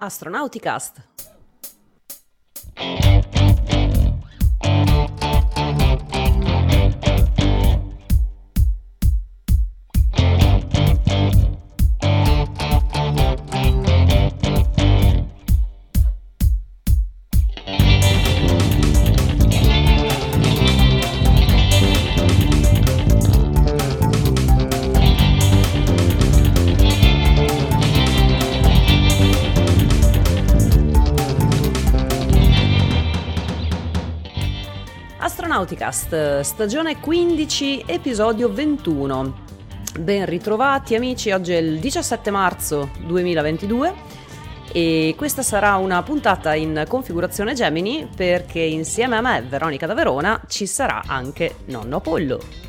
Astronauticast. Astronauticast, stagione 15, episodio 21. Ben ritrovati amici, oggi è il 17 marzo 2022 e questa sarà una puntata in configurazione Gemini perché insieme a me, Veronica da Verona, ci sarà anche Nonno Apollo.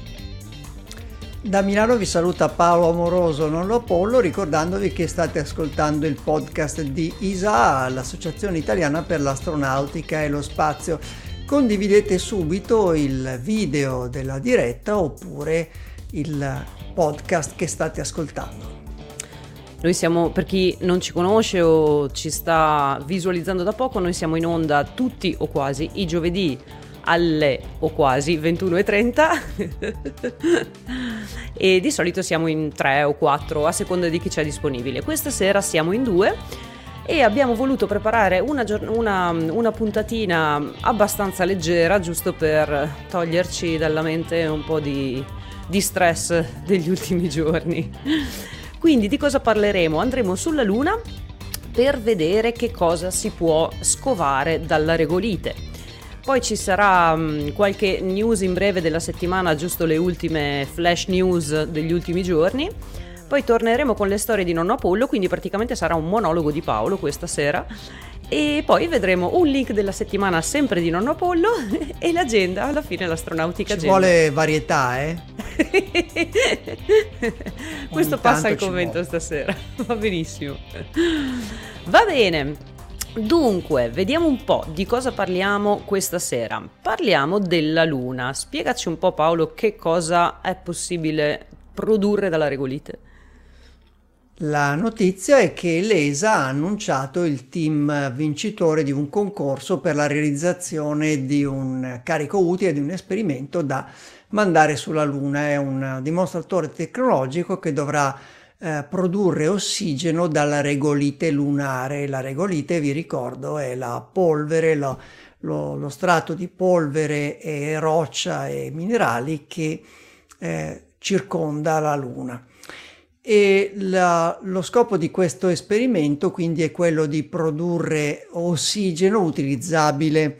Da Milano vi saluta Paolo Amoroso, Nonno Apollo, ricordandovi che state ascoltando il podcast di ISA, l'Associazione Italiana per l'Astronautica e lo Spazio condividete subito il video della diretta oppure il podcast che state ascoltando. Noi siamo, per chi non ci conosce o ci sta visualizzando da poco, noi siamo in onda tutti o quasi i giovedì alle o quasi 21.30 e di solito siamo in tre o quattro a seconda di chi c'è disponibile. Questa sera siamo in due e abbiamo voluto preparare una, una, una, puntatina abbastanza leggera giusto per toglierci dalla mente un po' di, di stress degli ultimi giorni. Quindi di cosa parleremo? Andremo sulla Luna per vedere che cosa si può scovare dalla regolite. Poi ci sarà um, qualche news in breve della settimana, giusto le ultime flash news degli ultimi giorni poi torneremo con le storie di nonno Apollo, quindi praticamente sarà un monologo di Paolo questa sera. E poi vedremo un link della settimana sempre di nonno Apollo e l'agenda, alla fine l'astronautica Ci agenda. vuole varietà, eh? Questo passa al commento vuole. stasera, va benissimo. Va bene, Dunque, vediamo un po' di cosa parliamo questa sera. Parliamo della Luna. Spiegaci un po' Paolo che cosa è possibile produrre dalla regolite. La notizia è che l'ESA ha annunciato il team vincitore di un concorso per la realizzazione di un carico utile di un esperimento da mandare sulla Luna. È un dimostratore tecnologico che dovrà eh, produrre ossigeno dalla regolite lunare. La regolite, vi ricordo, è la polvere, lo, lo, lo strato di polvere e roccia e minerali che eh, circonda la Luna e la, lo scopo di questo esperimento quindi è quello di produrre ossigeno utilizzabile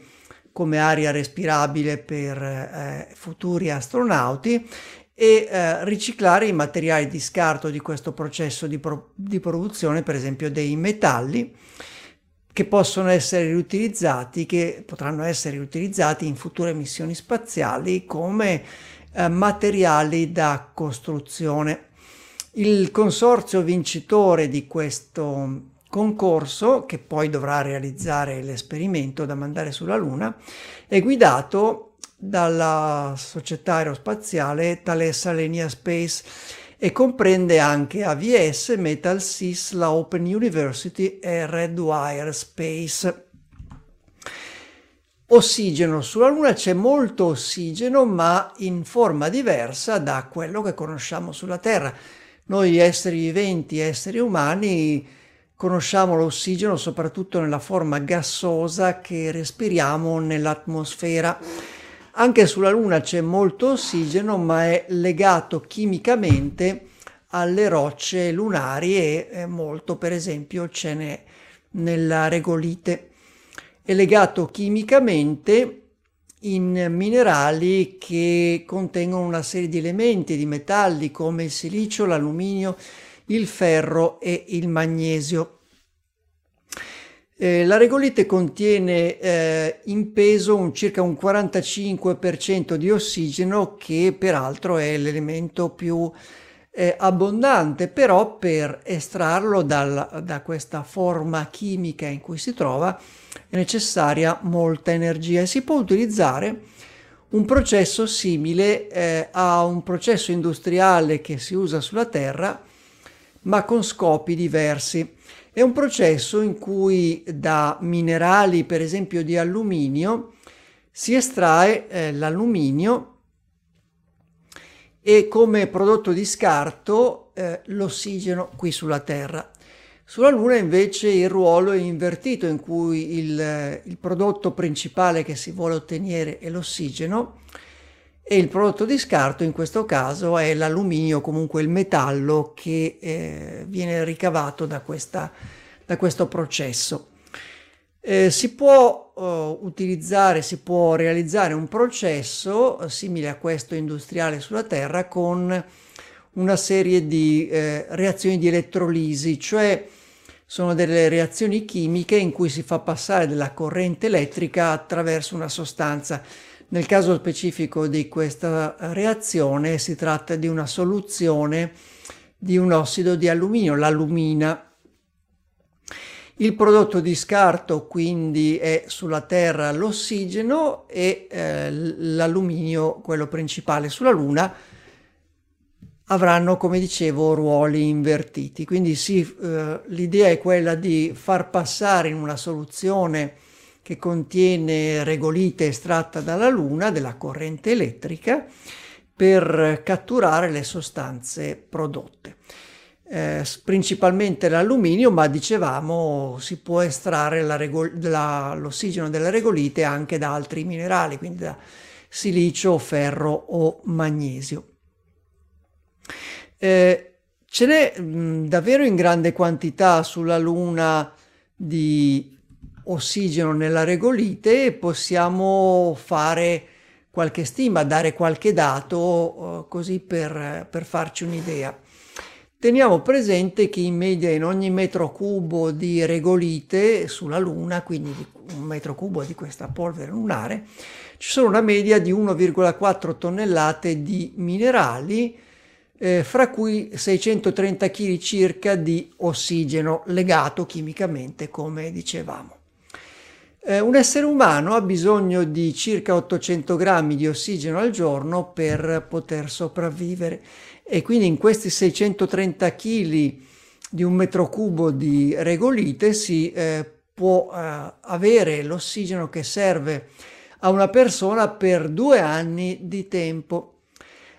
come aria respirabile per eh, futuri astronauti e eh, riciclare i materiali di scarto di questo processo di, pro- di, produzione, per esempio dei metalli, che possono essere riutilizzati, che potranno essere riutilizzati in future missioni spaziali come eh, materiali da costruzione. Il consorzio vincitore di questo concorso, che poi dovrà realizzare l'esperimento da mandare sulla Luna, è guidato dalla società aerospaziale Thales Alenia Space e comprende anche AVS, Metal Sys, la Open University e Redwire Space. Ossigeno. Sulla Luna c'è molto ossigeno, ma in forma diversa da quello che conosciamo sulla Terra noi esseri viventi, esseri umani, conosciamo l'ossigeno soprattutto nella forma gassosa che respiriamo nell'atmosfera. Anche sulla Luna c'è molto ossigeno, ma è legato chimicamente alle rocce lunari e molto, per esempio, ce n'è nella regolite. È legato chimicamente in minerali che contengono una serie di elementi, di metalli come il silicio, l'alluminio, il ferro e il magnesio. Eh, la regolite contiene eh, in peso un, circa un 45% di ossigeno che peraltro è l'elemento più eh, abbondante, però per estrarlo dal, da questa forma chimica in cui si trova è necessaria molta energia e si può utilizzare un processo simile eh, a un processo industriale che si usa sulla Terra, ma con scopi diversi. È un processo in cui da minerali, per esempio di alluminio, si estrae eh, l'alluminio e come prodotto di scarto eh, l'ossigeno qui sulla Terra. Sulla Luna invece il ruolo è invertito in cui il, il prodotto principale che si vuole ottenere è l'ossigeno e il prodotto di scarto in questo caso è l'alluminio, comunque il metallo che eh, viene ricavato da, questa, da questo processo. Eh, si può uh, utilizzare, si può realizzare un processo uh, simile a questo industriale sulla Terra con una serie di eh, reazioni di elettrolisi, cioè sono delle reazioni chimiche in cui si fa passare della corrente elettrica attraverso una sostanza nel caso specifico di questa reazione si tratta di una soluzione di un ossido di alluminio, l'allumina. Il prodotto di scarto quindi è sulla Terra l'ossigeno e eh, l'alluminio, quello principale sulla Luna, avranno, come dicevo, ruoli invertiti. Quindi sì, eh, l'idea è quella di far passare in una soluzione che contiene regolite estratta dalla Luna, della corrente elettrica, per catturare le sostanze prodotte. Eh, principalmente l'alluminio, ma dicevamo si può estrarre la regol- la, l'ossigeno della regolite anche da altri minerali, quindi da silicio, ferro o magnesio. Eh, ce n'è mh, davvero in grande quantità sulla Luna di ossigeno nella regolite e possiamo fare qualche stima, dare qualche dato uh, così per, per farci un'idea. Teniamo presente che in media in ogni metro cubo di regolite sulla Luna, quindi un metro cubo di questa polvere lunare, ci sono una media di 1,4 tonnellate di minerali, eh, fra cui 630 kg circa di ossigeno legato chimicamente, come dicevamo. Eh, un essere umano ha bisogno di circa 800 grammi di ossigeno al giorno per poter sopravvivere e quindi in questi 630 kg di un metro cubo di regolite si eh, può eh, avere l'ossigeno che serve a una persona per due anni di tempo.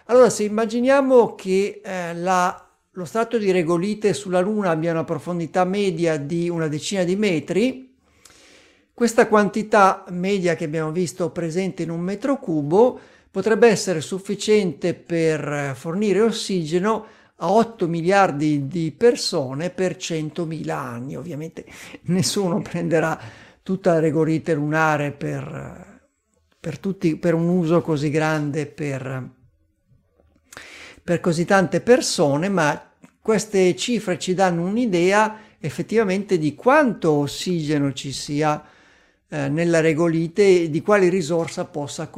Allora, se immaginiamo che eh, la, lo strato di regolite sulla Luna abbia una profondità media di una decina di metri, questa quantità media che abbiamo visto presente in un metro cubo potrebbe essere sufficiente per fornire ossigeno a 8 miliardi di persone per 100.000 anni. Ovviamente nessuno prenderà tutta la regolite lunare per, per, tutti, per un uso così grande per, per così tante persone, ma queste cifre ci danno un'idea effettivamente di quanto ossigeno ci sia eh, nella regolite di quale risorsa, possa,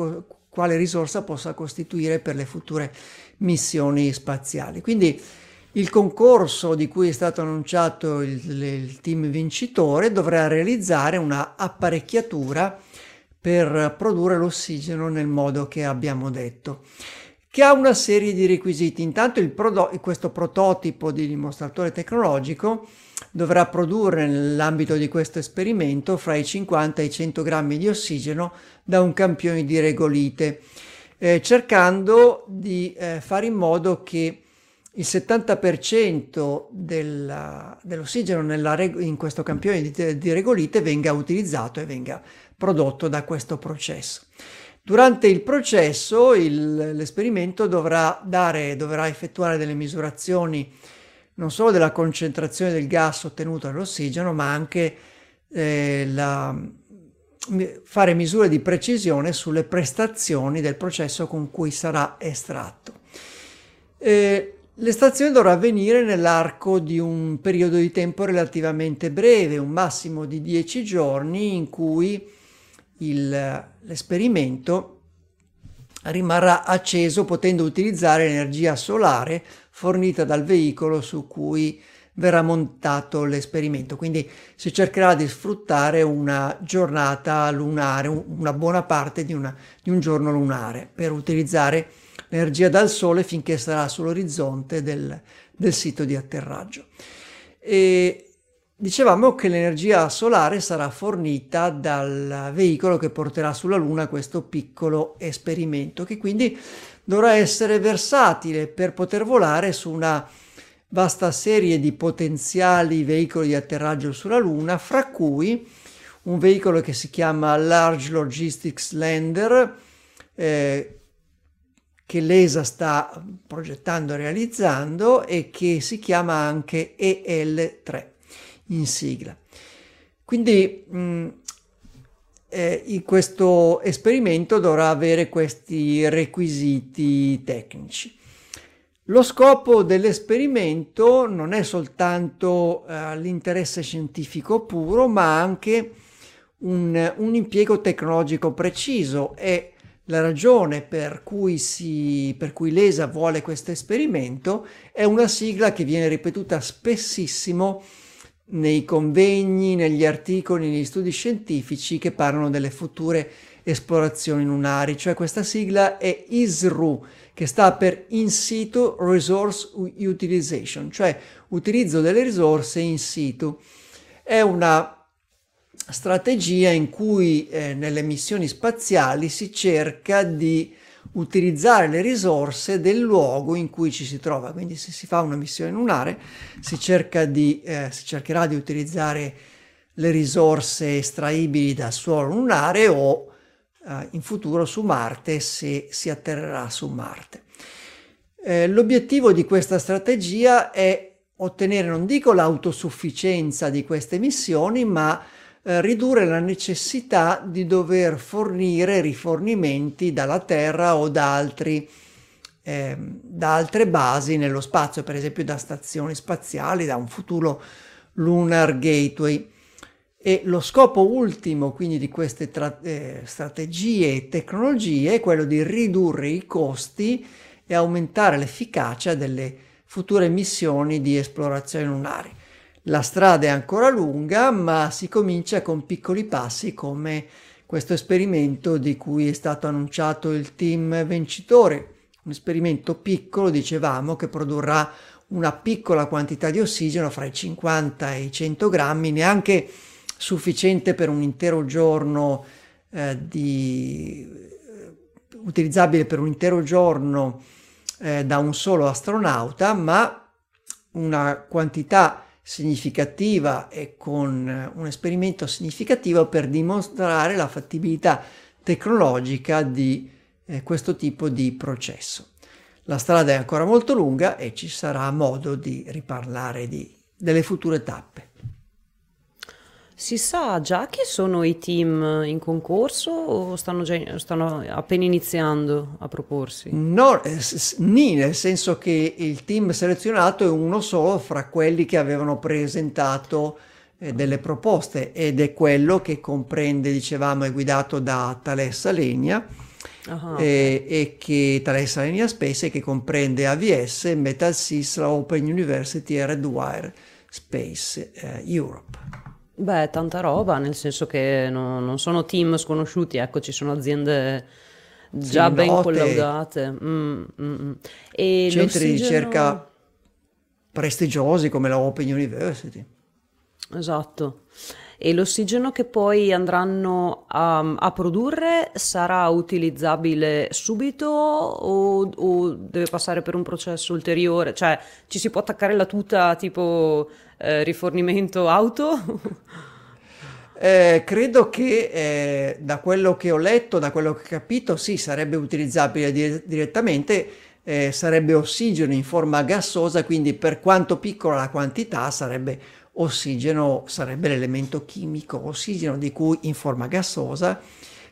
quale risorsa possa costituire per le future missioni spaziali. Quindi il concorso di cui è stato annunciato il, il team vincitore dovrà realizzare una apparecchiatura per produrre l'ossigeno nel modo che abbiamo detto che ha una serie di requisiti. Intanto prodo- questo prototipo di dimostratore tecnologico dovrà produrre nell'ambito di questo esperimento fra i 50 e i 100 grammi di ossigeno da un campione di regolite, eh, cercando di eh, fare in modo che il 70% della, dell'ossigeno nella, in questo campione di, di regolite venga utilizzato e venga prodotto da questo processo. Durante il processo il, l'esperimento dovrà, dare, dovrà effettuare delle misurazioni non solo della concentrazione del gas ottenuto dall'ossigeno, ma anche eh, la, fare misure di precisione sulle prestazioni del processo con cui sarà estratto. Eh, l'estrazione dovrà avvenire nell'arco di un periodo di tempo relativamente breve, un massimo di 10 giorni, in cui il, l'esperimento rimarrà acceso potendo utilizzare l'energia solare fornita dal veicolo su cui verrà montato l'esperimento. Quindi si cercherà di sfruttare una giornata lunare, una buona parte di, una, di un giorno lunare per utilizzare l'energia dal sole finché sarà sull'orizzonte del, del sito di atterraggio. E dicevamo che l'energia solare sarà fornita dal veicolo che porterà sulla Luna questo piccolo esperimento, che quindi dovrà essere versatile per poter volare su una vasta serie di potenziali veicoli di atterraggio sulla Luna, fra cui un veicolo che si chiama Large Logistics Lander, eh, che l'ESA sta progettando e realizzando e che si chiama anche EL3 in sigla. Quindi mh, eh, questo esperimento dovrà avere questi requisiti tecnici. Lo scopo dell'esperimento non è soltanto eh, l'interesse scientifico puro, ma anche un, un impiego tecnologico preciso e la ragione per cui, si, per cui l'ESA vuole questo esperimento è una sigla che viene ripetuta spessissimo nei convegni, negli articoli, negli studi scientifici che parlano delle future esplorazioni lunari, cioè questa sigla è ISRU, che sta per In situ Resource Utilization, cioè utilizzo delle risorse in situ. È una strategia in cui eh, nelle missioni spaziali si cerca di utilizzare le risorse del luogo in cui ci si trova. Quindi se si fa una missione lunare si, cerca di, eh, si cercherà di utilizzare le risorse estraibili dal suolo lunare o eh, in futuro su Marte se si atterrerà su Marte. Eh, l'obiettivo di questa strategia è ottenere, non dico l'autosufficienza di queste missioni, ma eh, ridurre la necessità di dover fornire rifornimenti dalla Terra o da, altri, eh, da altre basi nello spazio, per esempio da stazioni spaziali, da un futuro Lunar Gateway. E lo scopo ultimo quindi di queste tra- eh, strategie e tecnologie è quello di ridurre i costi e aumentare l'efficacia delle future missioni di esplorazione lunare. La strada è ancora lunga, ma si comincia con piccoli passi come questo esperimento di cui è stato annunciato il team vincitore. Un esperimento piccolo, dicevamo, che produrrà una piccola quantità di ossigeno fra i 50 e i 100 grammi, neanche sufficiente per un intero giorno eh, di, utilizzabile per un intero giorno eh, da un solo astronauta, ma una quantità significativa e con eh, un esperimento significativo per dimostrare la fattibilità tecnologica di eh, questo tipo di processo. La strada è ancora molto lunga e ci sarà modo di riparlare di, delle future tappe. Si sa già chi sono i team in concorso o stanno, già, stanno appena iniziando a proporsi? No, eh, ni, nel senso che il team selezionato è uno solo fra quelli che avevano presentato eh, delle proposte ed è quello che comprende, dicevamo, è guidato da Thales Alenia uh-huh. eh, e che Thales Alenia Space e che comprende AVS, Metal Sys, Open University e Redwire Space eh, Europe. Beh, tanta roba, nel senso che no, non sono team sconosciuti, ecco, ci sono aziende già sì, ben note, collaudate. Mm, mm, mm. E centri di ricerca prestigiosi come la Open University. Esatto. E l'ossigeno che poi andranno a, a produrre sarà utilizzabile subito o, o, deve passare per un processo ulteriore? Cioè, ci si può attaccare la tuta tipo eh, rifornimento auto? Eh, credo che eh, da quello che ho letto, da quello che ho capito, sì, sarebbe utilizzabile di- direttamente, eh, sarebbe ossigeno in forma gassosa, quindi per quanto piccola la quantità sarebbe ossigeno, sarebbe l'elemento chimico ossigeno di cui in forma gassosa,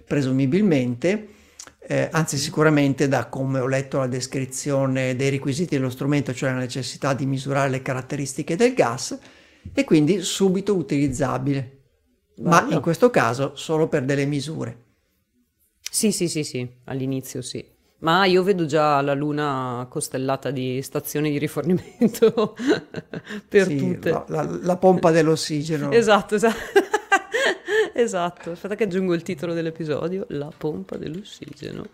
presumibilmente, eh, anzi sicuramente da come ho letto la descrizione dei requisiti dello strumento, cioè la necessità di misurare le caratteristiche del gas, e quindi subito utilizzabile, Bello. ma in questo caso solo per delle misure. Sì, sì, sì, sì, all'inizio sì. Ma io vedo già la luna costellata di stazioni di rifornimento per sì, tutte. La, la, la pompa dell'ossigeno. esatto, esatto. esatto, aspetta che aggiungo il titolo dell'episodio, la pompa dell'ossigeno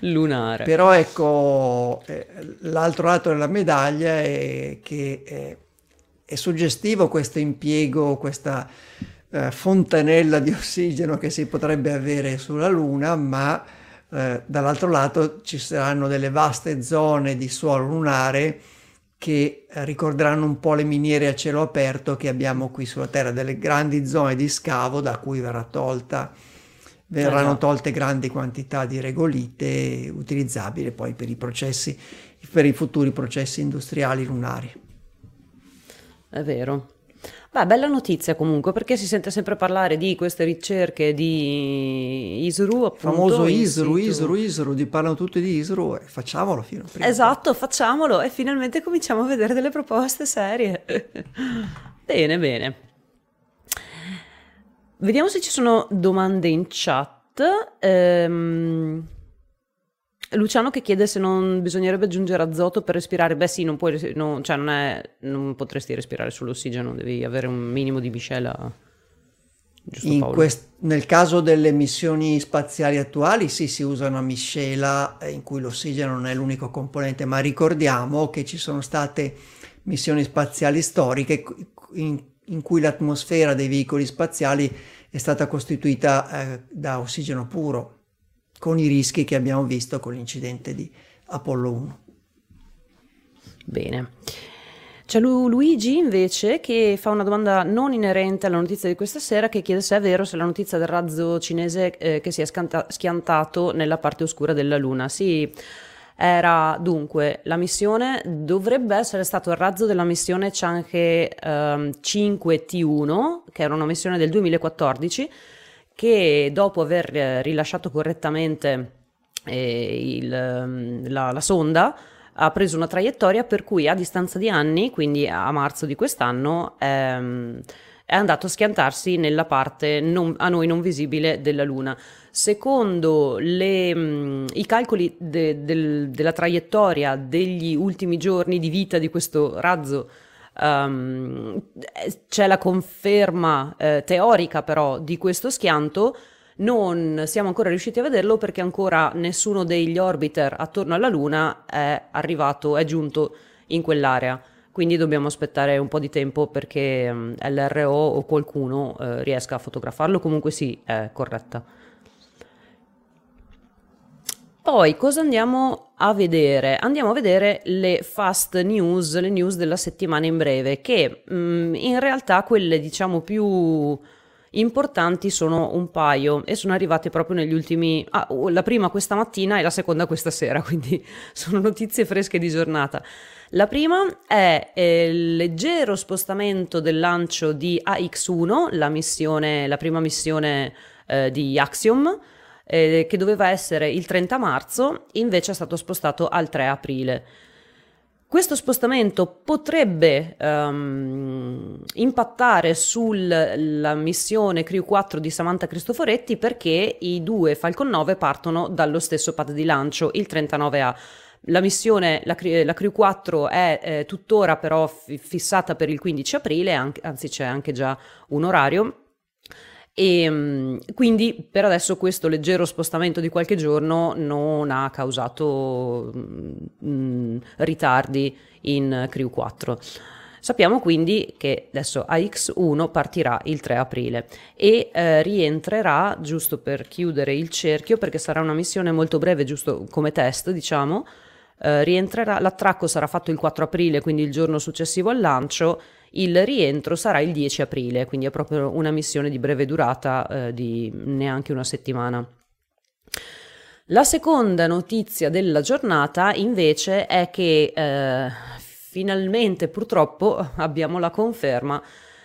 lunare. Però ecco, eh, l'altro lato della medaglia è che eh, è suggestivo questo impiego, questa eh, fontanella di ossigeno che si potrebbe avere sulla Luna, ma eh, dall'altro lato ci saranno delle vaste zone di suolo lunare che ricorderanno un po' le miniere a cielo aperto che abbiamo qui sulla Terra, delle grandi zone di scavo da cui verrà tolta, verranno esatto. tolte grandi quantità di regolite utilizzabili poi per i processi, per i futuri processi industriali lunari. È vero. Beh, bella notizia comunque, perché si sente sempre parlare di queste ricerche di ISRU, appunto. Famoso ISRU, ISRU, ISRU, di parlano tutti di ISRU, eh, facciamolo fino a prima. Esatto, facciamolo e finalmente cominciamo a vedere delle proposte serie. bene, bene. Vediamo se ci sono domande in chat. Ehm... Luciano che chiede se non bisognerebbe aggiungere azoto per respirare. Beh, sì, non, puoi, no, cioè non, è, non potresti respirare sull'ossigeno, devi avere un minimo di miscela. Quest, nel caso delle missioni spaziali attuali, sì, si usa una miscela in cui l'ossigeno non è l'unico componente, ma ricordiamo che ci sono state missioni spaziali storiche in, in cui l'atmosfera dei veicoli spaziali è stata costituita eh, da ossigeno puro con i rischi che abbiamo visto con l'incidente di Apollo 1. Bene. C'è Luigi invece che fa una domanda non inerente alla notizia di questa sera che chiede se è vero se la notizia del razzo cinese eh, che si è scanta- schiantato nella parte oscura della Luna. Sì, era dunque la missione dovrebbe essere stato il razzo della missione Chang'e um, 5T1 che era una missione del 2014 che dopo aver eh, rilasciato correttamente eh, il, mm, la, la sonda ha preso una traiettoria per cui a distanza di anni, quindi a marzo di quest'anno, ehm, è andato a schiantarsi nella parte non, a noi non visibile della Luna. Secondo le, mh, mm, i calcoli de, del, della traiettoria degli ultimi giorni di vita di questo razzo Um, c'è la conferma eh, teorica però di questo schianto, non siamo ancora riusciti a vederlo perché ancora nessuno degli orbiter attorno alla Luna è arrivato, è giunto in quell'area. Quindi dobbiamo aspettare un po' di tempo perché um, l'RO o qualcuno eh, riesca a fotografarlo. Comunque sì, è corretta. Poi cosa andiamo a vedere? Andiamo a vedere le fast news, le news della settimana in breve, che mh, mm, in realtà quelle diciamo più importanti sono un paio e sono arrivate proprio negli ultimi... Ah, la prima questa mattina e la seconda questa sera, quindi sono notizie fresche di giornata. La prima è eh, il leggero spostamento del lancio di AX1, la, missione, la prima missione eh, di Axiom, eh, che doveva essere il 30 marzo, invece è stato spostato al 3 aprile. Questo spostamento potrebbe um, impattare sulla missione Crew 4 di Samantha Cristoforetti perché i due Falcon 9 partono dallo stesso pad di lancio, il 39A. La missione, la, la Crew 4 è eh, tuttora però f- fissata per il 15 aprile, anche, anzi c'è anche già un orario e ehm, quindi per adesso questo leggero spostamento di qualche giorno non ha causato mh, mm, ritardi in Crew 4. Sappiamo quindi che adesso AX1 partirà il 3 aprile e eh, rientrerà, giusto per chiudere il cerchio, perché sarà una missione molto breve, giusto come test, diciamo, eh, rientrerà, l'attracco sarà fatto il 4 aprile, quindi il giorno successivo al lancio, il rientro sarà il 10 aprile, quindi è proprio una missione di breve durata eh, di neanche una settimana. La seconda notizia della giornata invece è che eh, finalmente purtroppo abbiamo la conferma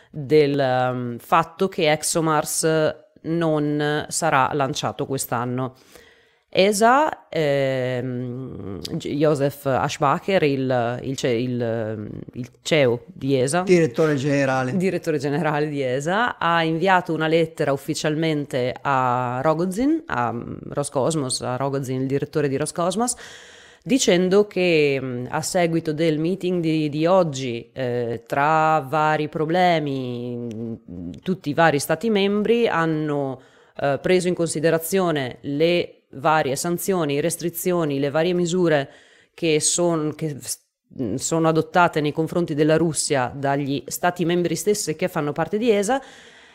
del um, fatto che ExoMars non sarà lanciato quest'anno. ESA, ehm, Joseph Aschbacher, il, il, il, il, CEO di ESA, direttore generale. direttore generale di ESA, ha inviato una lettera ufficialmente a Rogozin, a Roscosmos, a Rogozin, il direttore di Roscosmos, dicendo che a seguito del meeting di, di oggi, eh, tra vari problemi, tutti i vari stati membri hanno eh, preso in considerazione le varie sanzioni, restrizioni, le varie misure che, son, che mm, sono adottate nei confronti della Russia dagli stati membri stessi che fanno parte di ESA.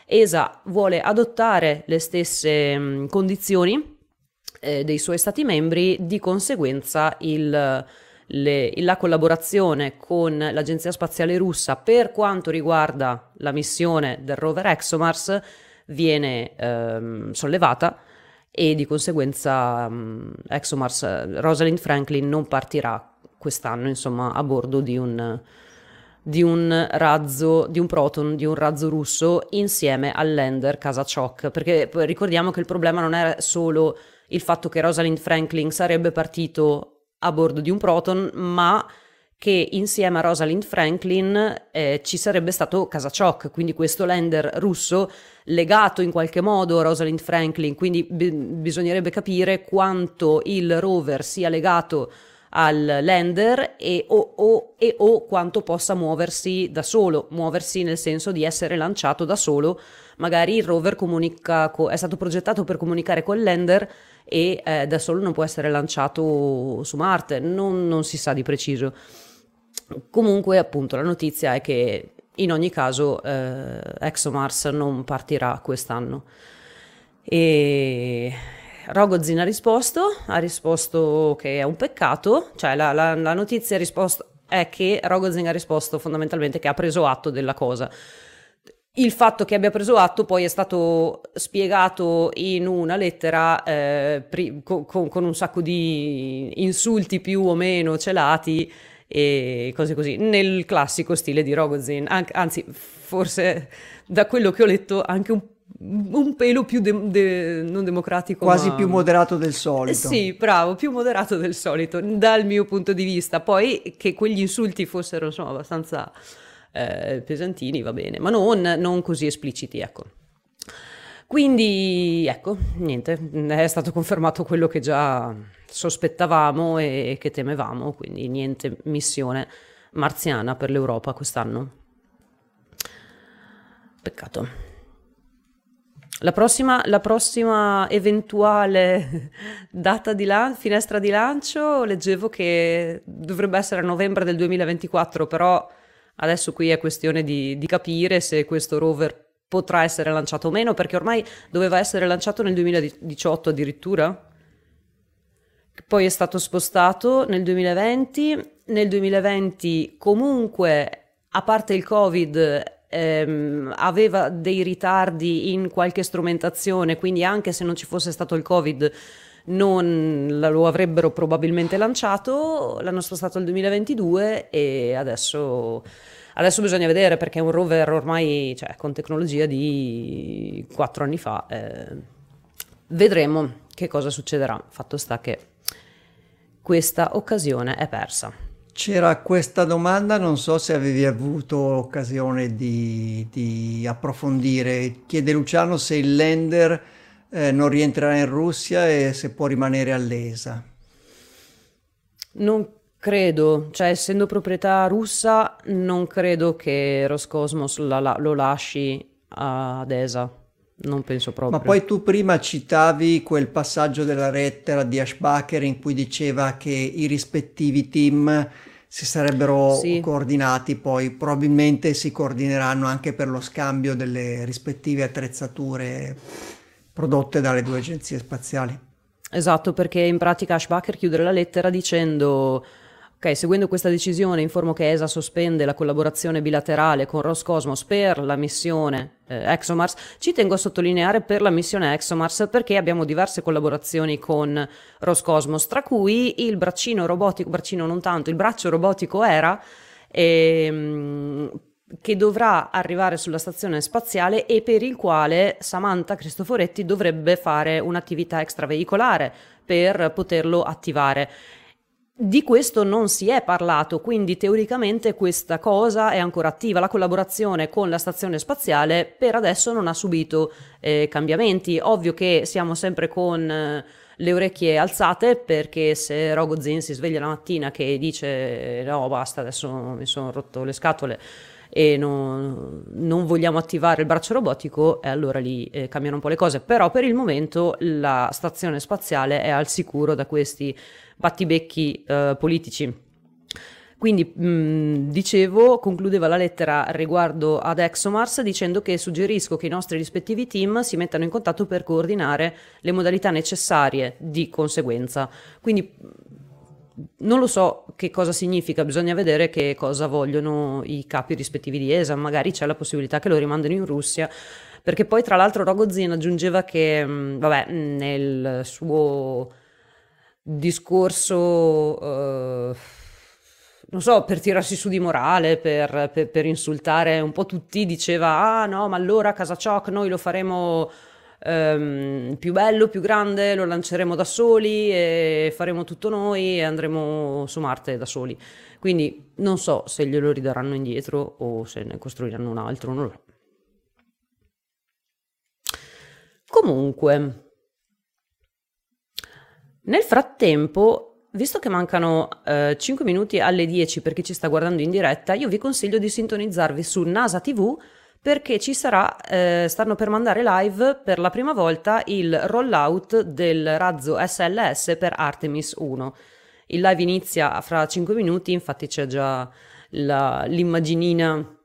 ESA vuole adottare le stesse mm, condizioni eh, dei suoi stati membri, di conseguenza il, le, la collaborazione con l'Agenzia Spaziale Russa per quanto riguarda la missione del rover ExoMars viene ehm, sollevata e di conseguenza um, ExoMars Rosalind Franklin non partirà quest'anno insomma a bordo di un, di un razzo, di un proton, di un razzo russo insieme al lander Kazachok perché ricordiamo che il problema non era solo il fatto che Rosalind Franklin sarebbe partito a bordo di un Proton, ma che insieme a Rosalind Franklin eh, ci sarebbe stato Kazachok, quindi questo lander russo legato in qualche modo a Rosalind Franklin, quindi b- bisognerebbe capire quanto il rover sia legato al lander e o, o, e o quanto possa muoversi da solo, muoversi nel senso di essere lanciato da solo. Magari il rover comunica co- è stato progettato per comunicare col lander e eh, da solo non può essere lanciato su Marte, non, non si sa di preciso. Comunque, appunto, la notizia è che in ogni caso eh, ExoMars non partirà quest'anno. E Rogozin ha risposto, ha risposto che è un peccato, cioè la, la, la notizia è che Rogozin ha risposto fondamentalmente che ha preso atto della cosa. Il fatto che abbia preso atto poi è stato spiegato in una lettera eh, pri- con, con, un sacco di insulti più o meno celati e cose così, nel classico stile di Rogozin, An- anzi forse da quello che ho letto anche un un pelo più de- de- non democratico. Quasi ma... più moderato del solito. sì, bravo, più moderato del solito, dal mio punto di vista. Poi che quegli insulti fossero insomma abbastanza eh, pesantini, va bene, ma non, non così espliciti, ecco. Quindi, ecco, niente, è stato confermato quello che già sospettavamo e che temevamo, quindi niente missione marziana per l'Europa quest'anno. Peccato. La prossima, la prossima, eventuale data di lan- finestra di lancio leggevo che dovrebbe essere a novembre del 2024, però Adesso qui è questione di, di capire se questo rover potrà essere lanciato o meno, perché ormai doveva essere lanciato nel 2018 addirittura. Poi è stato spostato nel 2020. Nel 2020 comunque, a parte il Covid, ehm, aveva dei ritardi in qualche strumentazione, quindi anche se non ci fosse stato il Covid non lo avrebbero probabilmente lanciato, l'anno spostato al 2022 e adesso, adesso bisogna vedere perché è un rover ormai cioè, con tecnologia di quattro anni fa. Eh, vedremo che cosa succederà. Fatto sta che questa occasione è persa. C'era questa domanda, non so se avevi avuto occasione di, di approfondire. Chiede Luciano se il lender eh, non rientrerà in Russia e se può rimanere all'ESA. Non credo, cioè essendo proprietà russa, non credo che Roscosmos la, la, lo lasci ad ESA. Non penso proprio. Ma poi tu prima citavi quel passaggio della lettera di Ashbacher in cui diceva che i rispettivi team si sarebbero sì. coordinati, poi probabilmente si coordineranno anche per lo scambio delle rispettive attrezzature prodotte dalle due agenzie spaziali. Esatto, perché in pratica Ashbacher chiude la lettera dicendo Ok, seguendo questa decisione informo che ESA sospende la collaborazione bilaterale con Roscosmos per la missione eh, ExoMars. Ci tengo a sottolineare per la missione ExoMars perché abbiamo diverse collaborazioni con Roscosmos, tra cui il braccino robotico, braccino non tanto, il braccio robotico era ehm, che dovrà arrivare sulla stazione spaziale e per il quale Samantha Cristoforetti dovrebbe fare un'attività extraveicolare per poterlo attivare. Di questo non si è parlato, quindi teoricamente questa cosa è ancora attiva. La collaborazione con la stazione spaziale per adesso non ha subito eh, cambiamenti. Ovvio che siamo sempre con eh, le orecchie alzate perché se Rogozin si sveglia la mattina che dice no basta adesso mi sono rotto le scatole e non, non vogliamo attivare il braccio robotico, e allora lì eh, cambiano un po' le cose. Però per il momento la stazione spaziale è al sicuro da questi battibecchi eh, politici. Quindi mh, dicevo, concludeva la lettera riguardo ad ExoMars dicendo che suggerisco che i nostri rispettivi team si mettano in contatto per coordinare le modalità necessarie di conseguenza. Quindi non lo so che cosa significa, bisogna vedere che cosa vogliono i capi rispettivi di ESA, magari c'è la possibilità che lo rimandino in Russia, perché poi tra l'altro Rogozin aggiungeva che, vabbè, nel suo discorso... Uh, non so, per tirarsi su di morale, per, per, per, insultare un po' tutti, diceva, ah no, ma allora Casacioc noi lo faremo ehm, più bello, più grande, lo lanceremo da soli e faremo tutto noi e andremo su Marte da soli. Quindi non so se glielo ridaranno indietro o se ne costruiranno un altro, non lo so. Comunque, nel frattempo Visto che mancano eh, 5 minuti alle 10 per chi ci sta guardando in diretta, io vi consiglio di sintonizzarvi su NASA TV perché ci sarà, eh, stanno per mandare live per la prima volta il rollout del razzo SLS per Artemis 1. Il live inizia fra 5 minuti, infatti c'è già la, l'immaginina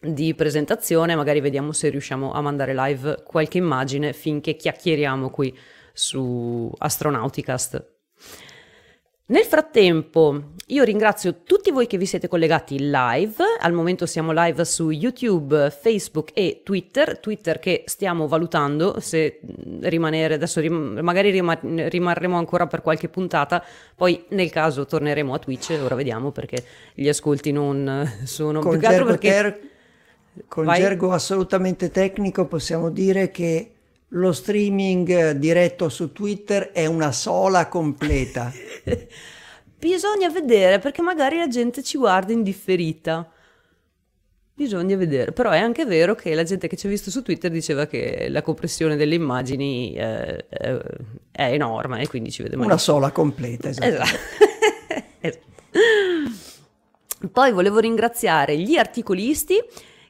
di presentazione, magari vediamo se riusciamo a mandare live qualche immagine finché chiacchieriamo qui su Astronauticast. Nel frattempo, io ringrazio tutti voi che vi siete collegati live. Al momento siamo live su YouTube, Facebook e Twitter. Twitter che stiamo valutando se rimanere, adesso rim- magari rim- rimarremo ancora per qualche puntata, poi nel caso torneremo a Twitch. Ora vediamo perché gli ascolti non sono con più che altro perché. Ter- con Vai. gergo assolutamente tecnico possiamo dire che lo streaming diretto su Twitter è una sola completa. Bisogna vedere perché magari la gente ci guarda in differita. Bisogna vedere, però è anche vero che la gente che ci ha visto su Twitter diceva che la compressione delle immagini eh, eh, è enorme e quindi ci vede Una sola completa, esatto. esatto. esatto. Poi volevo ringraziare gli articolisti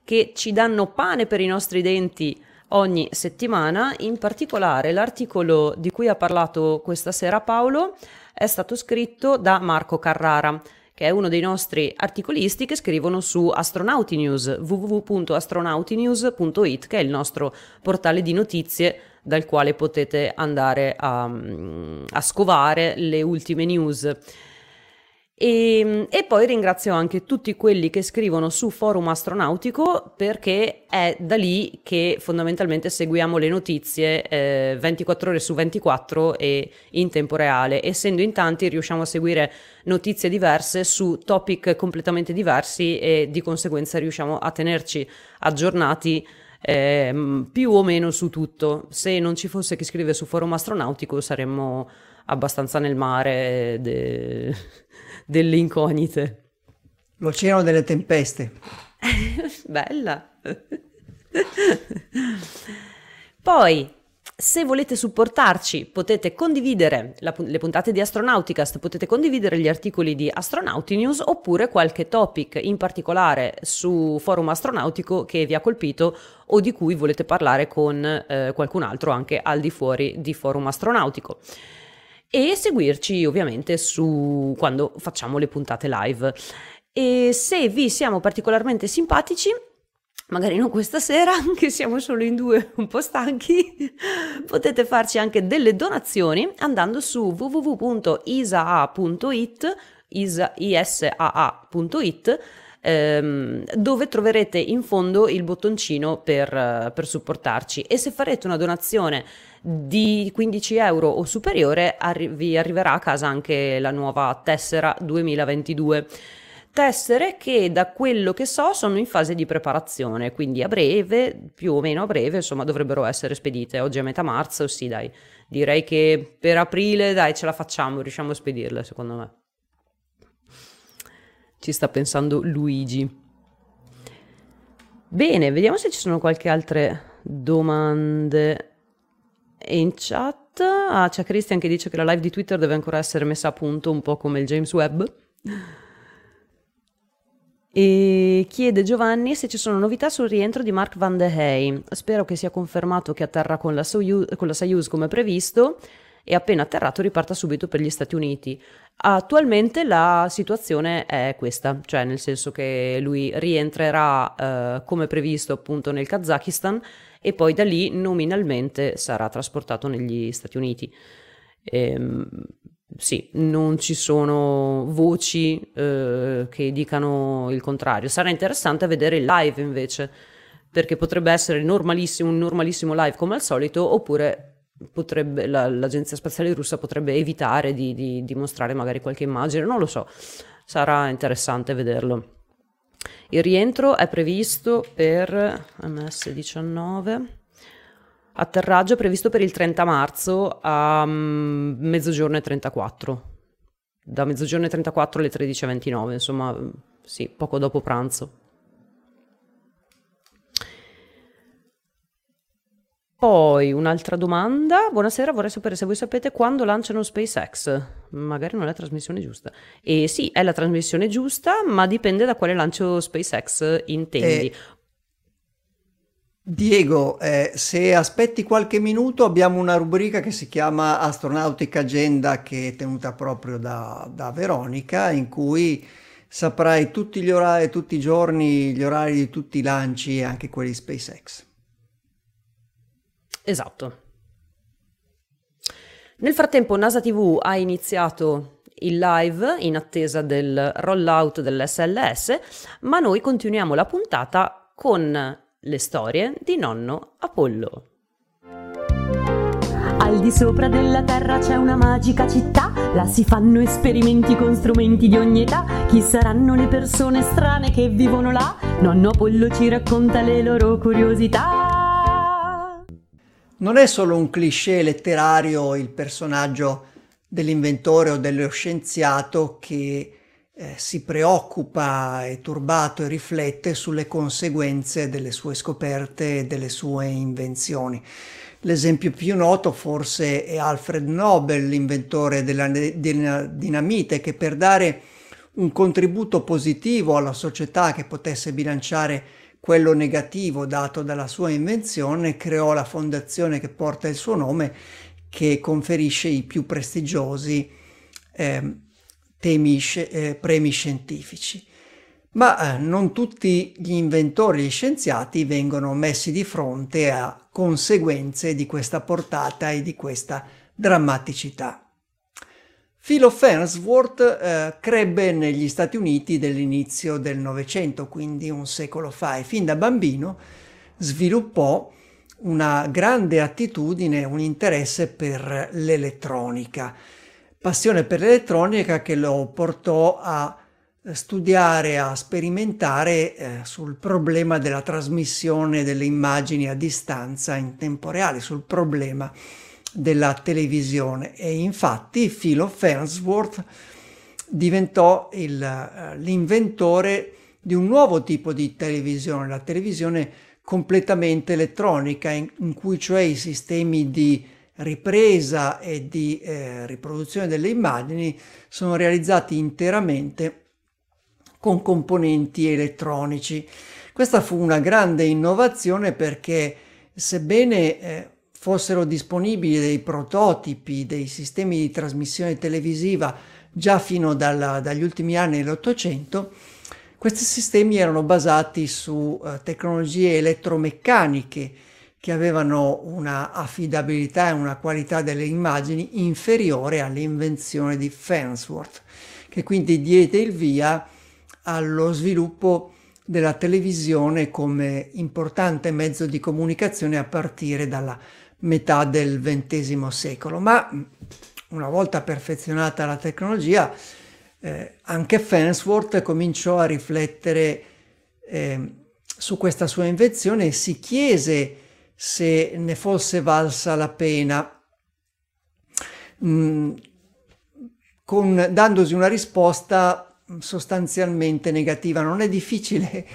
che ci danno pane per i nostri denti ogni settimana. In particolare l'articolo di cui ha parlato questa sera Paolo è stato scritto da Marco Carrara che è uno dei nostri articolisti che scrivono su Astronauti News, www.astronautinews.it, che è il nostro portale di notizie dal quale potete andare a, a scovare le ultime news. E, ehm, e, poi ringrazio anche tutti quelli che scrivono su Forum Astronautico perché è da lì che fondamentalmente seguiamo le notizie eh, 24 ore su 24 e in tempo reale. Essendo in tanti riusciamo a seguire notizie diverse su topic completamente diversi e di conseguenza riusciamo a tenerci aggiornati eh, più o meno su tutto. Se non ci fosse chi scrive su Forum Astronautico saremmo abbastanza nel mare. De delle incognite. L'oceano delle tempeste. Bella. Poi, se volete supportarci, potete condividere la, le puntate di Astronauticast, potete condividere gli articoli di Astronauti News oppure qualche topic in particolare su forum astronautico che vi ha colpito o di cui volete parlare con eh, qualcun altro anche al di fuori di forum astronautico e seguirci ovviamente su quando facciamo le puntate live. E se vi siamo particolarmente simpatici, magari non questa sera, che siamo solo in due un po' stanchi, potete farci anche delle donazioni andando su www.isaa.it, isaa.it ehm, dove troverete in fondo il bottoncino per, per supportarci e se farete una donazione di 15 euro o superiore arri- vi arriverà a casa anche la nuova tessera 2022 tessere che da quello che so sono in fase di preparazione, quindi a breve, più o meno a breve, insomma, dovrebbero essere spedite. Oggi è metà marzo, sì, dai. Direi che per aprile, dai, ce la facciamo, riusciamo a spedirle, secondo me. Ci sta pensando Luigi. Bene, vediamo se ci sono qualche altre domande in chat. Ah, c'è Christian che dice che la live di Twitter deve ancora essere messa a punto, un po' come il James Webb. E chiede Giovanni se ci sono novità sul rientro di Mark Van de Hey. Spero che sia confermato che atterrà con la, Soyuz, con la Soyuz come previsto e appena atterrato riparta subito per gli Stati Uniti. Attualmente la situazione è questa, cioè nel senso che lui rientrerà eh, come previsto appunto nel Kazakistan e poi da lì nominalmente sarà trasportato negli Stati Uniti. Ehm, sì, non ci sono voci eh, che dicano il contrario. Sarà interessante vedere il live invece, perché potrebbe essere normalissimo, un normalissimo live come al solito, oppure potrebbe, la, l'agenzia spaziale russa potrebbe evitare di, di, di, mostrare magari qualche immagine, non lo so, sarà interessante vederlo. Il rientro è previsto per MS19, atterraggio è previsto per il 30 marzo a um, mezzogiorno e 34, da mezzogiorno e 34 alle 13.29, insomma sì, poco dopo pranzo. Poi un'altra domanda. Buonasera, vorrei sapere se voi sapete quando lanciano SpaceX. Magari non è la trasmissione giusta. E sì, è la trasmissione giusta, ma dipende da quale lancio SpaceX intendi. Eh, Diego, eh, se aspetti qualche minuto abbiamo una rubrica che si chiama Astronautica Agenda che è tenuta proprio da, da Veronica in cui saprai tutti orari, tutti i giorni, gli orari di tutti i lanci anche quelli SpaceX. Esatto. Nel frattempo NASA TV ha iniziato il live in attesa del rollout dell'SLS, ma noi continuiamo la puntata con le storie di nonno Apollo. Al di sopra della terra c'è una magica città, là si fanno esperimenti con strumenti di ogni età. Chi saranno le persone strane che vivono là? Nonno Apollo ci racconta le loro curiosità. Non è solo un cliché letterario il personaggio dell'inventore o dello scienziato che eh, si preoccupa, è turbato e riflette sulle conseguenze delle sue scoperte e delle sue invenzioni. L'esempio più noto forse è Alfred Nobel, l'inventore della dinamite, che per dare un contributo positivo alla società che potesse bilanciare quello negativo dato dalla sua invenzione, creò la fondazione che porta il suo nome, che conferisce i più prestigiosi eh, temi, eh, premi scientifici. Ma eh, non tutti gli inventori e gli scienziati vengono messi di fronte a conseguenze di questa portata e di questa drammaticità. Philo Farnsworth eh, crebbe negli Stati Uniti dell'inizio del Novecento, quindi un secolo fa, e fin da bambino sviluppò una grande attitudine, un interesse per l'elettronica. Passione per l'elettronica che lo portò a studiare, a sperimentare eh, sul problema della trasmissione delle immagini a distanza in tempo reale, sul problema della televisione e infatti Philo Farnsworth diventò eh, l'inventore di un nuovo tipo di televisione, la televisione completamente elettronica, in, in cui cioè i sistemi di ripresa e di eh, riproduzione delle immagini sono realizzati interamente con componenti elettronici. Questa fu una grande innovazione perché sebbene eh, fossero disponibili dei prototipi dei sistemi di trasmissione televisiva già fino dalla, dagli ultimi anni dell'Ottocento, questi sistemi erano basati su uh, tecnologie elettromeccaniche che avevano una affidabilità e una qualità delle immagini inferiore all'invenzione di Farnsworth, che quindi diede il via allo sviluppo della televisione come importante mezzo di comunicazione a partire dalla metà del XX secolo. Ma una volta perfezionata la tecnologia, eh, anche Farnsworth cominciò a riflettere eh, su questa sua invenzione e si chiese se ne fosse valsa la pena, mh, mm, con, dandosi una risposta sostanzialmente negativa. Non è difficile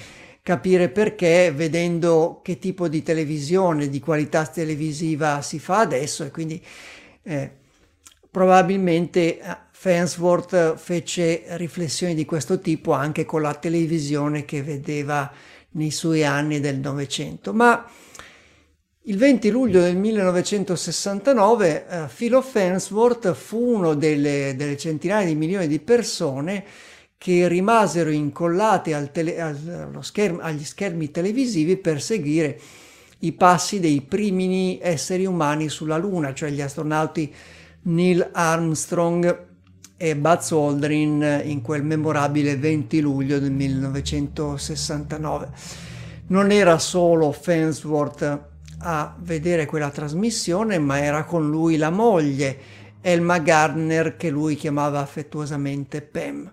capire perché vedendo che tipo di televisione, di qualità televisiva si fa adesso e quindi eh, probabilmente eh, Farnsworth fece riflessioni di questo tipo anche con la televisione che vedeva nei suoi anni del Novecento. Ma Il 20 luglio del 1969 uh, Philo Farnsworth fu uno delle, delle, centinaia di milioni di persone che rimasero incollate al tele, schermo, agli schermi televisivi per seguire i passi dei primi esseri umani sulla Luna, cioè gli astronauti Neil Armstrong e Buzz Aldrin in quel memorabile 20 luglio del 1969. Non era solo Farnsworth a vedere quella trasmissione, ma era con lui la moglie, Elma Gardner, che lui chiamava affettuosamente Pam.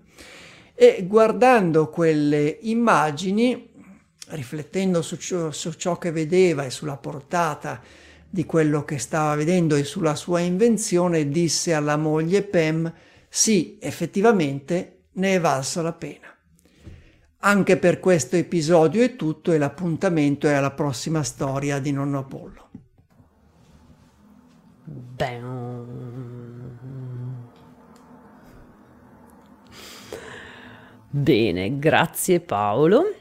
E guardando quelle immagini, riflettendo su ciò, su ciò che vedeva e sulla portata di quello che stava vedendo e sulla sua invenzione, disse alla moglie Pam, sì, effettivamente ne è valsa la pena. Anche per questo episodio è tutto e l'appuntamento è alla prossima storia di Nonno Apollo. Bene, grazie Paolo.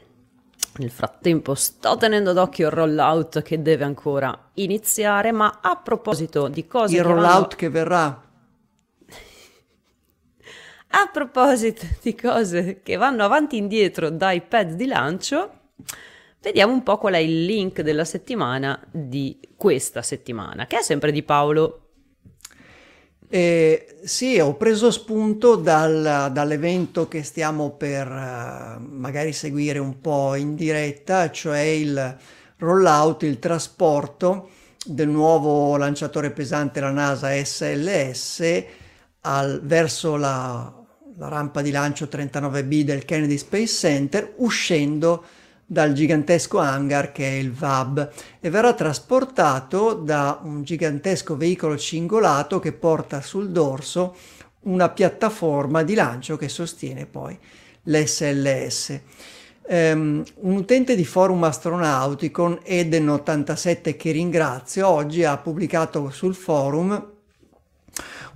Nel frattempo sto tenendo d'occhio il rollout che deve ancora iniziare, ma a proposito di cose... Il rollout vanno... che verrà a proposito di cose che vanno avanti e indietro dai pad di lancio, vediamo un po' qual è il link della settimana di questa settimana, che è sempre di Paolo. Eh, sì, ho preso spunto dal, dall'evento che stiamo per uh, magari seguire un po' in diretta, cioè il rollout, il trasporto del nuovo lanciatore pesante la NASA SLS al, verso la la rampa di lancio 39B del Kennedy Space Center, uscendo dal gigantesco hangar che è il VAB e verrà trasportato da un gigantesco veicolo cingolato che porta sul dorso una piattaforma di lancio che sostiene poi l'SLS. Um, ehm, un utente di forum astronauticon, Eden87 che ringrazio, oggi ha pubblicato sul forum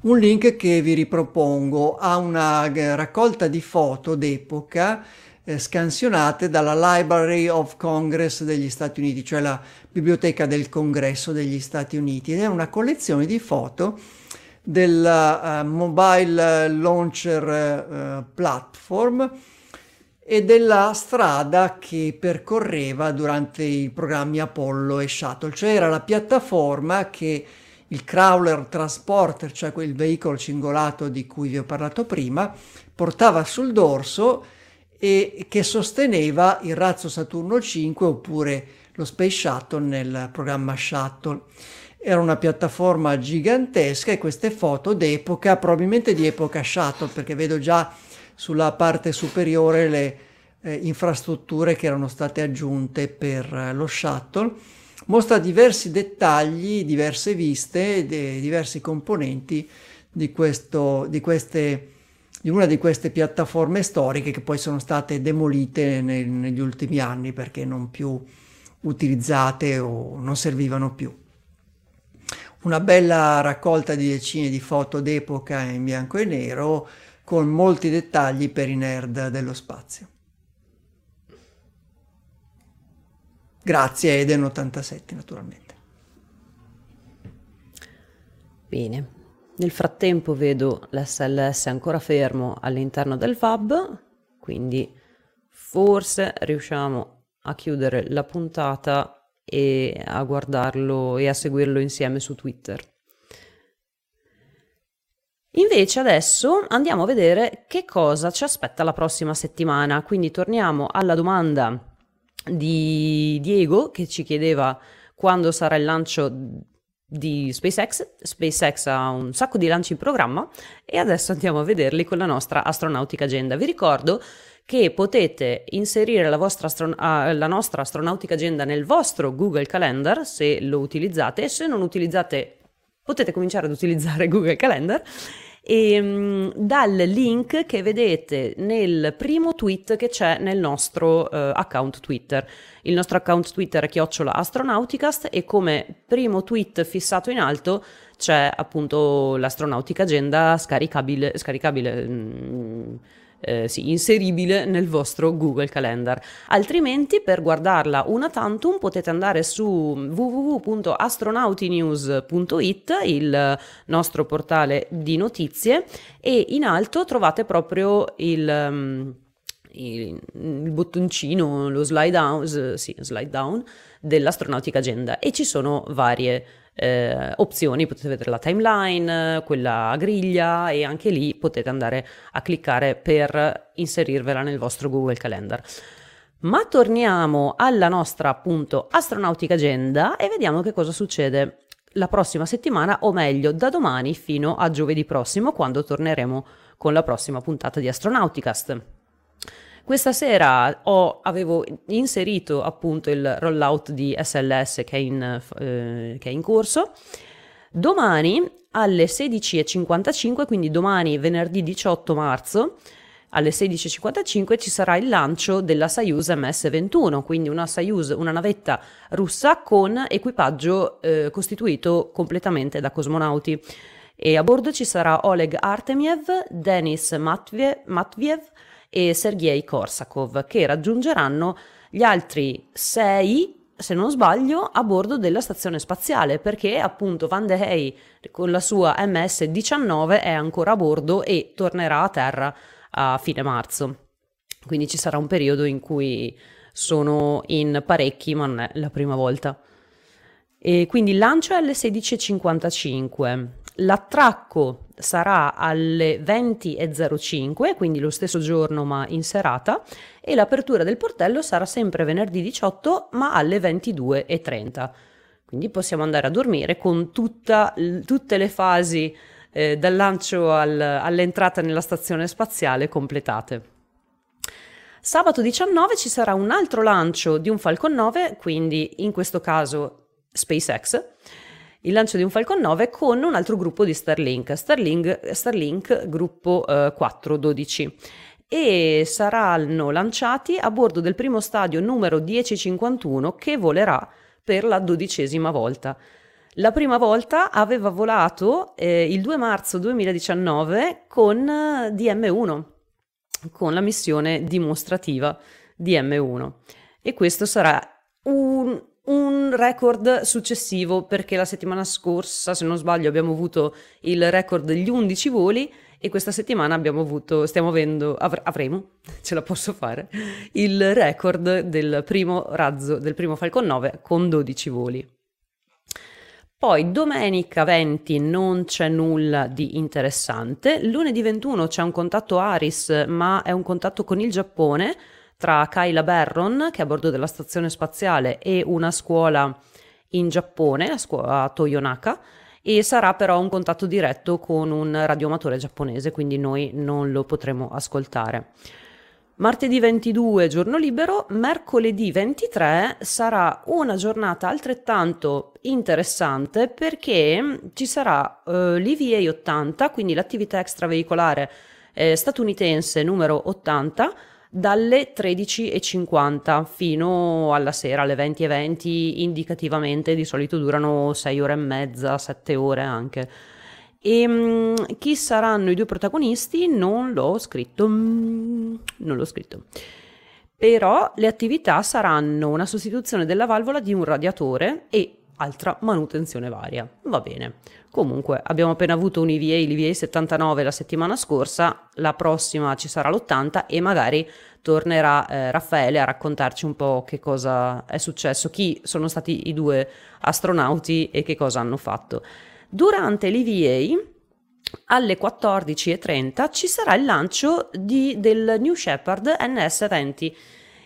un link che vi ripropongo a una raccolta di foto d'epoca eh, scansionate dalla Library of Congress degli Stati Uniti, cioè la Biblioteca del Congresso degli Stati Uniti, ed è una collezione di foto del uh, Mobile Launcher uh, Platform e della strada che percorreva durante i programmi Apollo e Shuttle, cioè era la piattaforma che il crawler transporter, cioè quel veicolo cingolato di cui vi ho parlato prima, portava sul dorso e che sosteneva il razzo Saturno 5 oppure lo Space Shuttle nel programma Shuttle. Era una piattaforma gigantesca e queste foto d'epoca, probabilmente di epoca Shuttle, perché vedo già sulla parte superiore le eh, infrastrutture che erano state aggiunte per eh, lo Shuttle mostra diversi dettagli, diverse viste, de, diversi componenti di, questo, di, queste, di, una di queste piattaforme storiche che poi sono state demolite nel, negli ultimi anni perché non più utilizzate o non servivano più. Una bella raccolta di decine di foto d'epoca in bianco e nero con molti dettagli per i nerd dello spazio. Grazie Eden87 naturalmente. Bene, nel frattempo vedo l'SLS ancora fermo all'interno del FAB, quindi forse riusciamo a chiudere la puntata e a guardarlo e a seguirlo insieme su Twitter. Invece adesso andiamo a vedere che cosa ci aspetta la prossima settimana, quindi torniamo alla domanda di Diego che ci chiedeva quando sarà il lancio di SpaceX. SpaceX ha un sacco di lanci in programma e adesso andiamo a vederli con la nostra astronautica agenda. Vi ricordo che potete inserire la, astron- uh, la nostra astronautica agenda nel vostro Google Calendar se lo utilizzate e se non utilizzate potete cominciare ad utilizzare Google Calendar e, um, dal link che vedete nel primo tweet che c'è nel nostro uh, account Twitter. Il nostro account Twitter è chiocciola astronauticast e come primo tweet fissato in alto c'è appunto l'astronautica agenda scaricabile, scaricabile mm, eh, sì, inseribile nel vostro Google Calendar. Altrimenti, per guardarla una tantum, potete andare su www.astronautinews.it, il nostro portale di notizie, e in alto trovate proprio il. Um, il, bottoncino, lo slide down, sì, slide down dell'astronautica agenda e ci sono varie eh, opzioni, potete vedere la timeline, quella a griglia e anche lì potete andare a cliccare per inserirvela nel vostro Google Calendar. Ma torniamo alla nostra appunto astronautica agenda e vediamo che cosa succede la prossima settimana o meglio da domani fino a giovedì prossimo quando torneremo con la prossima puntata di Astronauticast. Questa sera ho, avevo inserito appunto il rollout di SLS che è in, eh, che è in corso. Domani alle 16.55, quindi domani venerdì 18 marzo, alle 16.55 ci sarà il lancio della Soyuz MS-21, quindi una Soyuz, una navetta russa con equipaggio eh, costituito completamente da cosmonauti. E a bordo ci sarà Oleg Artemiev, Denis Matviev, Matviev e Sergei Korsakov, che raggiungeranno gli altri sei se non sbaglio, a bordo della stazione spaziale, perché appunto Van de Hey con la sua MS-19 è ancora a bordo e tornerà a terra a fine marzo. Quindi ci sarà un periodo in cui sono in parecchi, ma non è la prima volta. E quindi il lancio è alle 16.55. L'attracco sarà alle 20.05, quindi lo stesso giorno ma in serata, e l'apertura del portello sarà sempre venerdì 18 ma alle 22.30. Quindi possiamo andare a dormire con tutta, tutte le fasi eh, dal lancio al, all'entrata nella stazione spaziale completate. Sabato 19 ci sarà un altro lancio di un Falcon 9, quindi in questo caso SpaceX, il lancio di un Falcon 9 con un altro gruppo di Starlink, Starlink, Starlink gruppo eh, 412 e saranno lanciati a bordo del primo stadio numero 1051 che volerà per la dodicesima volta. La prima volta aveva volato eh, il 2 marzo 2019 con eh, DM1, con la missione dimostrativa DM1 e questo sarà un, un record successivo perché la settimana scorsa, se non sbaglio, abbiamo avuto il record degli 11 voli e questa settimana abbiamo avuto, stiamo avendo, avr- avremo, ce la posso fare, il record del primo razzo, del primo Falcon 9 con 12 voli. Poi domenica 20 non c'è nulla di interessante, lunedì 21 c'è un contatto Aris ma è un contatto con il Giappone, tra Kyla Barron, che è a bordo della stazione spaziale, e una scuola in Giappone, la scuola Toyonaka, e sarà però un contatto diretto con un radioamatore giapponese, quindi noi non lo potremo ascoltare. Martedì 22 giorno libero, mercoledì 23 sarà una giornata altrettanto interessante perché ci sarà uh, l'EVA 80, quindi l'attività extraveicolare eh, statunitense numero 80, dalle 13.50 fino alla sera, alle 20.20 indicativamente, di solito durano 6 ore e mezza, 7 ore anche. E um, chi saranno i due protagonisti non l'ho scritto, mm, non l'ho scritto. Però le attività saranno una sostituzione della valvola di un radiatore e altra manutenzione varia. Va bene. Comunque abbiamo appena avuto un EVA, l'EVA 79 la settimana scorsa, la prossima ci sarà l'80 e magari tornerà eh, Raffaele a raccontarci un po' che cosa è successo, chi sono stati i due astronauti e che cosa hanno fatto. Durante l'EVA alle 14.30 ci sarà il lancio di, del New Shepard NS20.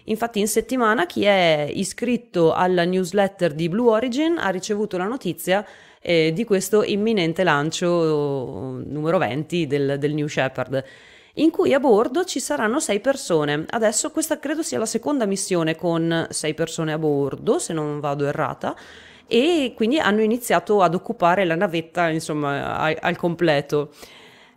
Infatti in settimana chi è iscritto alla newsletter di Blue Origin ha ricevuto la notizia eh, di questo imminente lancio numero 20 del, del New Shepard in cui a bordo ci saranno sei persone. Adesso questa credo sia la seconda missione con sei persone a bordo, se non vado errata, e quindi hanno iniziato ad occupare la navetta, insomma, al completo.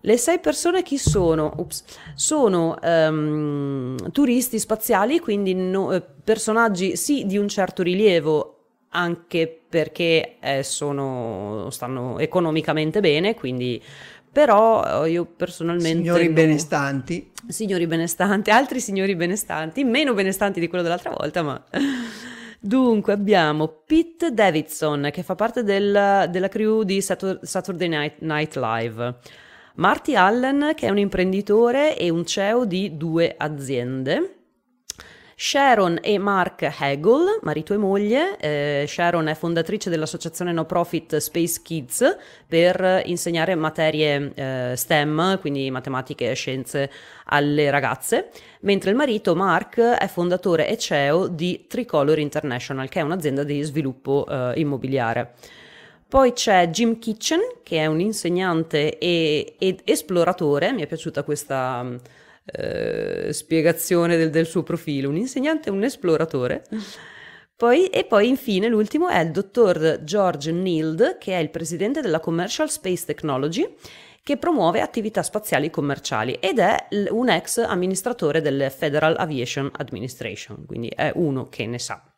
Le sei persone chi sono? Ups. Sono um, turisti spaziali, quindi no, eh, personaggi sì di un certo rilievo, anche perché eh, sono, stanno economicamente bene, quindi però io personalmente... Signori non... benestanti. Signori benestanti, altri signori benestanti, meno benestanti di quello dell'altra volta, ma... Dunque abbiamo Pete Davidson che fa parte del, della crew di Saturday Night, Night Live, Marty Allen che è un imprenditore e un CEO di due aziende, Sharon e Mark Hagel, marito e moglie. Eh, Sharon è fondatrice dell'associazione no profit Space Kids per insegnare materie eh, STEM, quindi matematiche e scienze, alle ragazze, mentre il marito Mark è fondatore e CEO di Tricolor International, che è un'azienda di sviluppo eh, immobiliare. Poi c'è Jim Kitchen, che è un insegnante e, ed esploratore, mi è piaciuta questa eh, spiegazione del, del, suo profilo, un insegnante e un esploratore. Poi, e poi infine l'ultimo è il dottor George Nield, che è il presidente della Commercial Space Technology, che promuove attività spaziali commerciali ed è un ex amministratore del Federal Aviation Administration, quindi è uno che ne sa.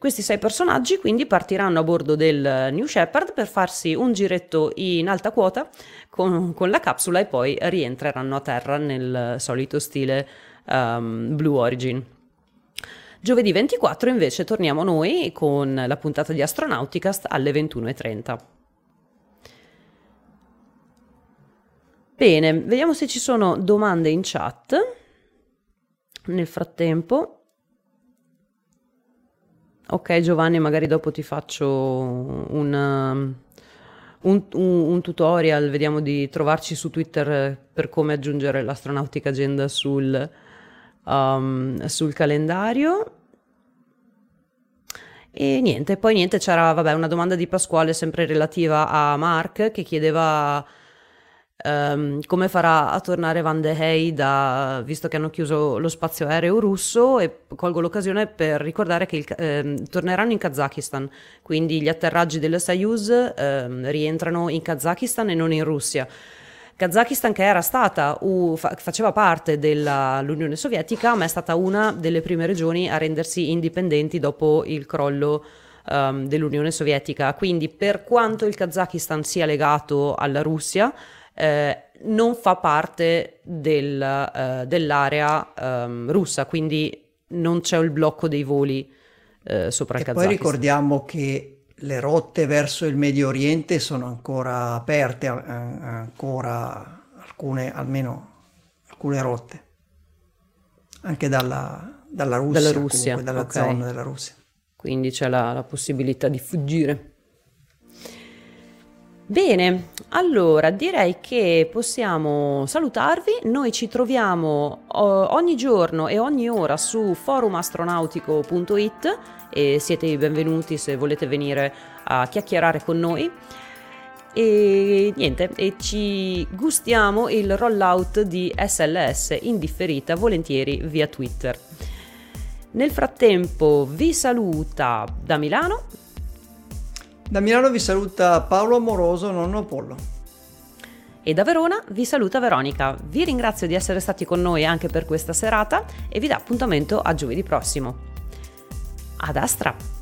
Questi sei personaggi quindi partiranno a bordo del New Shepard per farsi un giretto in alta quota con, con la capsula e poi rientreranno a terra nel solito stile um, Blue Origin. Giovedì 24 invece torniamo noi con la puntata di Astronauticast alle 21.30. Bene, vediamo se ci sono domande in chat. Nel frattempo Ok Giovanni, magari dopo ti faccio un, um, un, un, un, tutorial, vediamo di trovarci su Twitter per come aggiungere l'astronautica agenda sul, um, sul calendario. E niente, poi niente, c'era vabbè, una domanda di Pasquale sempre relativa a Mark che chiedeva Um, come farà a tornare Van de Hey da, visto che hanno chiuso lo spazio aereo russo e colgo l'occasione per ricordare che il, ehm, torneranno in Kazakistan, quindi gli atterraggi della Soyuz ehm, rientrano in Kazakistan e non in Russia. Kazakistan che era stata, uh, fa, faceva parte dell'Unione Sovietica, ma è stata una delle prime regioni a rendersi indipendenti dopo il crollo um, dell'Unione Sovietica. Quindi per quanto il Kazakistan sia legato alla Russia, eh, non fa parte del, eh, dell'area ehm, russa, quindi non c'è il blocco dei voli eh, sopra il Kazakistan. Poi ricordiamo che le rotte verso il Medio Oriente sono ancora aperte, ancora alcune, almeno alcune rotte, anche dalla, dalla Russia, dalla, Russia, comunque, dalla okay. zona della Russia. Quindi c'è la, la possibilità di fuggire. Bene, allora direi che possiamo salutarvi. Noi ci troviamo ogni giorno e ogni ora su forumastronautico.it e siete i benvenuti se volete venire a chiacchierare con noi. E niente, e ci gustiamo il rollout di SLS in differita volentieri via Twitter. Nel frattempo vi saluta da Milano da Milano vi saluta Paolo Amoroso, nonno Pollo. E da Verona vi saluta Veronica. Vi ringrazio di essere stati con noi anche per questa serata e vi do appuntamento a giovedì prossimo. Ad Astra!